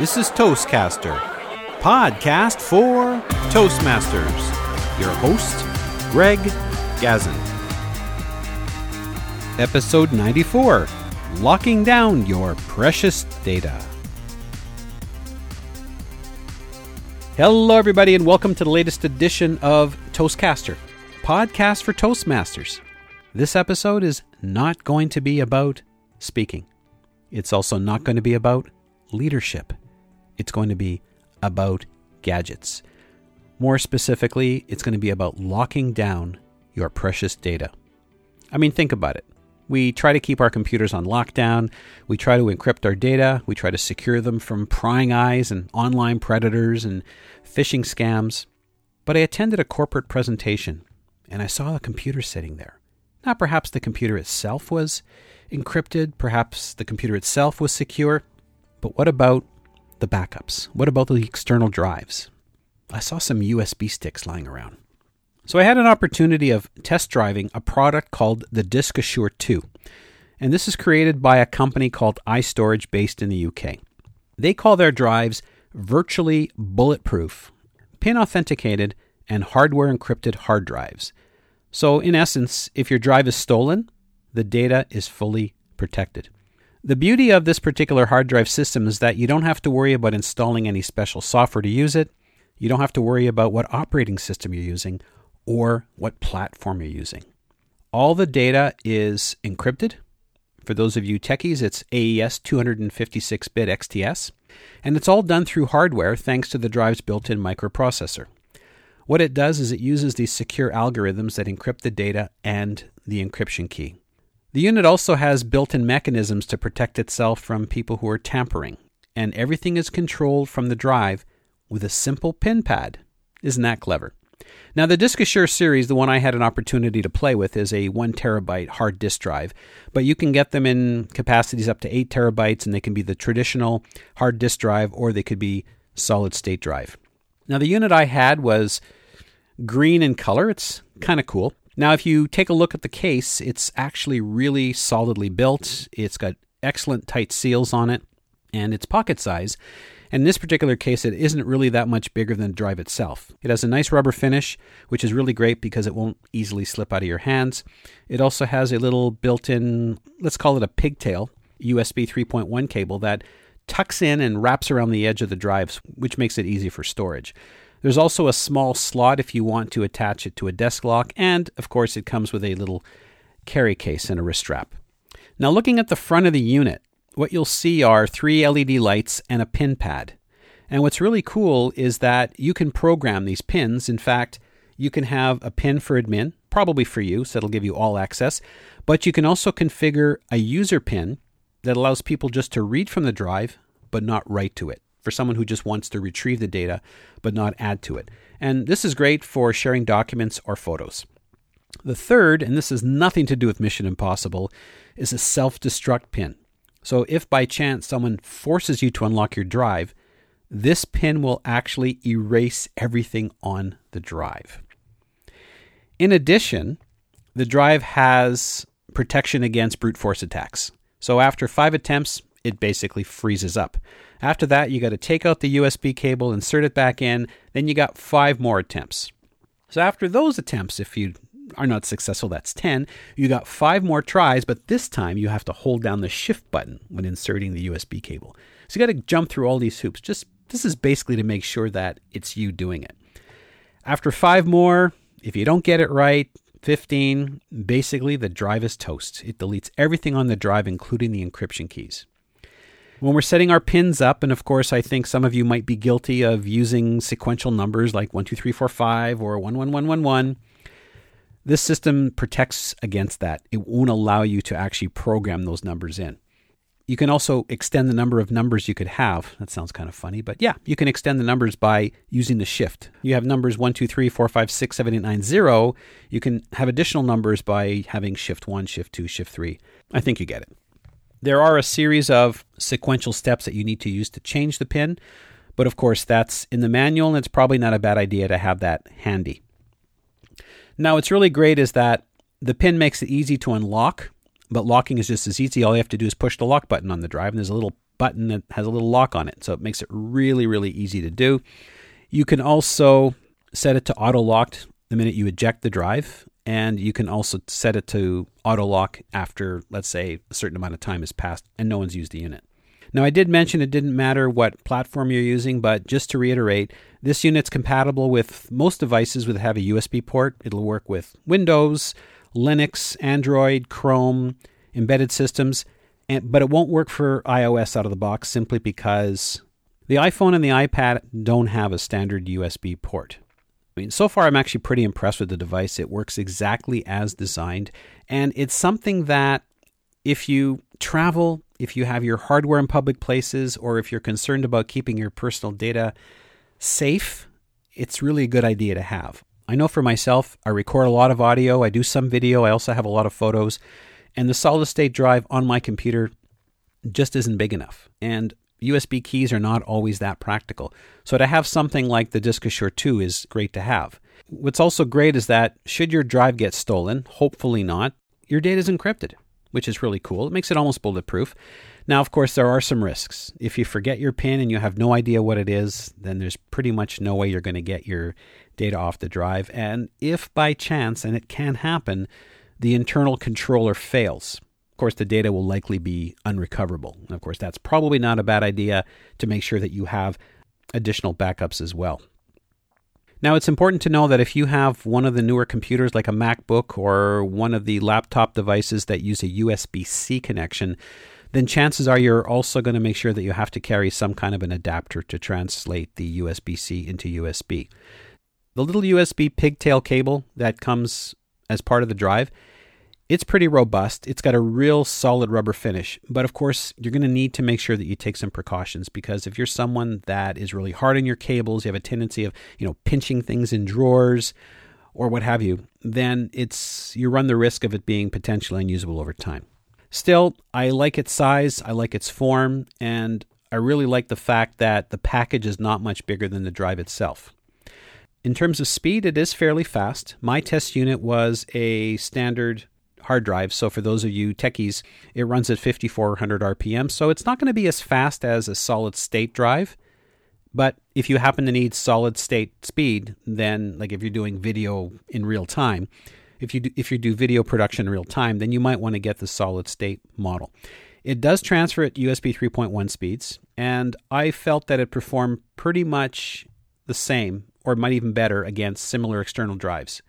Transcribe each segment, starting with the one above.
This is Toastcaster, podcast for Toastmasters. Your host, Greg Gazin. Episode 94 Locking Down Your Precious Data. Hello, everybody, and welcome to the latest edition of Toastcaster, podcast for Toastmasters. This episode is not going to be about speaking. It's also not going to be about leadership. It's going to be about gadgets. More specifically, it's going to be about locking down your precious data. I mean, think about it. We try to keep our computers on lockdown. We try to encrypt our data. We try to secure them from prying eyes and online predators and phishing scams. But I attended a corporate presentation and I saw a computer sitting there. Now, perhaps the computer itself was encrypted, perhaps the computer itself was secure, but what about the backups? What about the external drives? I saw some USB sticks lying around. So I had an opportunity of test driving a product called the diskAshur 2. And this is created by a company called iStorage based in the UK. They call their drives virtually bulletproof, pin authenticated, and hardware encrypted hard drives. So, in essence, if your drive is stolen, the data is fully protected. The beauty of this particular hard drive system is that you don't have to worry about installing any special software to use it. You don't have to worry about what operating system you're using or what platform you're using. All the data is encrypted. For those of you techies, it's AES 256 bit XTS, and it's all done through hardware thanks to the drive's built in microprocessor. What it does is it uses these secure algorithms that encrypt the data and the encryption key. The unit also has built in mechanisms to protect itself from people who are tampering, and everything is controlled from the drive with a simple pin pad. Isn't that clever? Now, the diskAshur series, the one I had an opportunity to play with, is a one terabyte hard disk drive, but you can get them in capacities up to eight terabytes, and they can be the traditional hard disk drive or they could be solid state drive. Now, the unit I had was green in color. It's kind of cool. Now, if you take a look at the case, it's actually really solidly built. It's got excellent tight seals on it, and it's pocket size. In this particular case, it isn't really that much bigger than the drive itself. It has a nice rubber finish, which is really great because it won't easily slip out of your hands. It also has a little built in, let's call it a pigtail, USB 3.1 cable that tucks in and wraps around the edge of the drives, which makes it easy for storage. There's also a small slot if you want to attach it to a desk lock, and of course, it comes with a little carry case and a wrist strap. Now, looking at the front of the unit, what you'll see are three LED lights and a pin pad. And what's really cool is that you can program these pins. In fact, you can have a pin for admin, probably for you, so it'll give you all access. But you can also configure a user pin that allows people just to read from the drive, but not write to it, for someone who just wants to retrieve the data, but not add to it. And this is great for sharing documents or photos. The third, and this has nothing to do with Mission Impossible, is a self destruct pin. So if by chance someone forces you to unlock your drive, this pin will actually erase everything on the drive. In addition, the drive has protection against brute force attacks. So after five attempts, it basically freezes up. After that, you got to take out the USB cable, insert it back in, then you got five more attempts. So after those attempts, if you are not successful, that's 10. You got five more tries, but this time you have to hold down the shift button when inserting the USB cable. So you got to jump through all these hoops. Just this is basically to make sure that it's you doing it. After five more, if you don't get it right, 15, basically the drive is toast. It deletes everything on the drive, including the encryption keys. When we're setting our pins up, and of course, I think some of you might be guilty of using sequential numbers like 12345 or 11111 this system protects against that. It won't allow you to actually program those numbers in. You can also extend the number of numbers you could have. That sounds kind of funny, but yeah, you can extend the numbers by using the shift. You have numbers 1, 2, 3, 4, 5, 6, 7, 8, 9, 0. You can have additional numbers by having shift 1, shift 2, shift 3. I think you get it. There are a series of sequential steps that you need to use to change the pin, but of course, that's in the manual, and it's probably not a bad idea to have that handy. Now, what's really great is that the pin makes it easy to unlock, but locking is just as easy. All you have to do is push the lock button on the drive, and there's a little button that has a little lock on it. So it makes it really, really easy to do. You can also set it to auto locked the minute you eject the drive. And you can also set it to auto lock after, let's say, a certain amount of time has passed and no one's used the unit. Now, I did mention it didn't matter what platform you're using, but just to reiterate, this unit's compatible with most devices that have a USB port. It'll work with Windows, Linux, Android, Chrome, embedded systems, and, but it won't work for iOS out of the box simply because the iPhone and the iPad don't have a standard USB port. Mean, so far I'm actually pretty impressed with the device. It works exactly as designed, and it's something that if you travel, if you have your hardware in public places, or if you're concerned about keeping your personal data safe, it's really a good idea to have. I know for myself, I record a lot of audio, I do some video, I also have a lot of photos, and the solid state drive on my computer just isn't big enough. And USB keys are not always that practical. So to have something like the diskAshur 2 is great to have. What's also great is that should your drive get stolen, hopefully not, your data is encrypted, which is really cool. It makes it almost bulletproof. Now, of course, there are some risks. If you forget your PIN and you have no idea what it is, then there's pretty much no way you're going to get your data off the drive. And if by chance, and it can happen, the internal controller fails, course, the data will likely be unrecoverable. And of course, that's probably not a bad idea to make sure that you have additional backups as well. Now, it's important to know that if you have one of the newer computers like a MacBook or one of the laptop devices that use a USB C connection, then chances are you're also going to make sure that you have to carry some kind of an adapter to translate the USB C into USB. The little USB pigtail cable that comes as part of the drive, it's pretty robust. It's got a real solid rubber finish. But of course, you're going to need to make sure that you take some precautions because if you're someone that is really hard on your cables, you have a tendency of, you know, pinching things in drawers or what have you, then it's you run the risk of it being potentially unusable over time. Still, I like its size, I like its form, and I really like the fact that the package is not much bigger than the drive itself. In terms of speed, it is fairly fast. My test unit was a standard hard drive, so for those of you techies, it runs at 5400 RPM, so it's not going to be as fast as a solid state drive. But if you happen to need solid state speed, then like if you're doing video in real time, if you do, if you do video production in real time, then you might want to get the solid state model. It does transfer at USB 3.1 speeds, and I felt that it performed pretty much the same, or might even better, against similar external drives,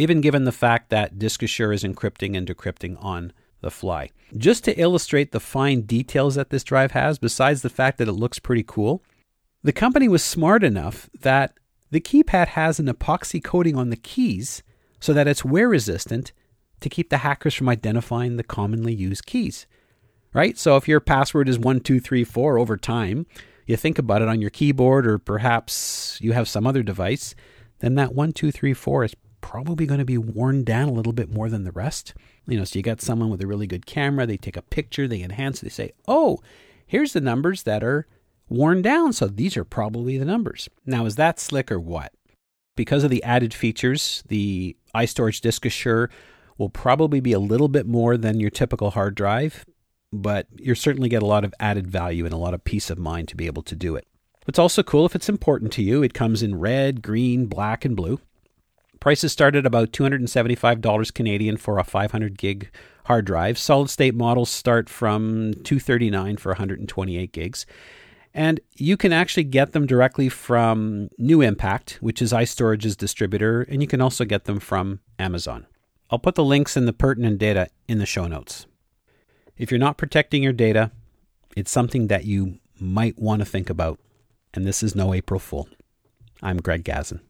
even given the fact that diskAshur is encrypting and decrypting on the fly. Just to illustrate the fine details that this drive has, besides the fact that it looks pretty cool, the company was smart enough that the keypad has an epoxy coating on the keys so that it's wear resistant to keep the hackers from identifying the commonly used keys. Right? So if your password is 1234 over time, you think about it on your keyboard or perhaps you have some other device, then that 1234 is probably going to be worn down a little bit more than the rest. You know, so you got someone with a really good camera, they take a picture, they enhance they say, "Oh, here's the numbers that are worn down, so these are probably the numbers." Now, is that slick or what? Because of the added features, the iStorage diskAshur will probably be a little bit more than your typical hard drive, but you certainly get a lot of added value and a lot of peace of mind to be able to do it. What's also cool, if it's important to you, it comes in red, green, black, and blue. Prices start at about $275 Canadian for a 500 gig hard drive. Solid state models start from 239 for 128 gigs. And you can actually get them directly from New Impact, which is iStorage's distributor, and you can also get them from Amazon. I'll put the links and the pertinent data in the show notes. If you're not protecting your data, it's something that you might want to think about. And this is no April Fool. I'm Greg Gazin.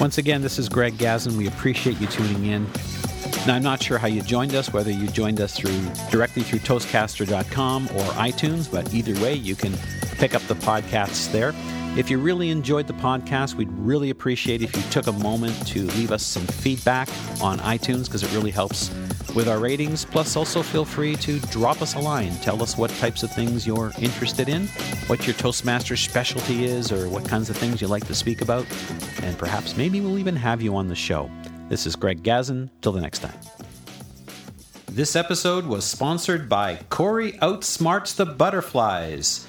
Once again, this is Greg Gazin. We appreciate you tuning in. Now, I'm not sure how you joined us, whether you joined us through directly through Toastcaster.com or iTunes, but either way, you can pick up the podcasts there. If you really enjoyed the podcast, we'd really appreciate if you took a moment to leave us some feedback on iTunes because it really helps with our ratings. Plus, also feel free to drop us a line. Tell us what types of things you're interested in, what your Toastmasters specialty is, or what kinds of things you like to speak about. And perhaps maybe we'll even have you on the show. This is Greg Gazin. Till the next time. This episode was sponsored by Corey Outsmarts the Butterflies,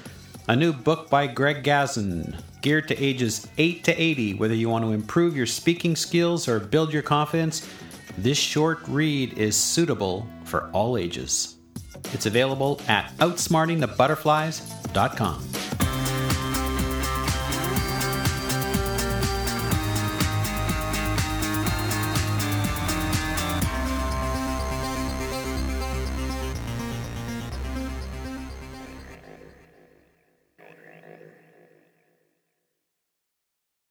a new book by Greg Gazin geared to ages 8 to 80. Whether you want to improve your speaking skills or build your confidence, this short read is suitable for all ages. It's available at outsmartingthebutterflies.com.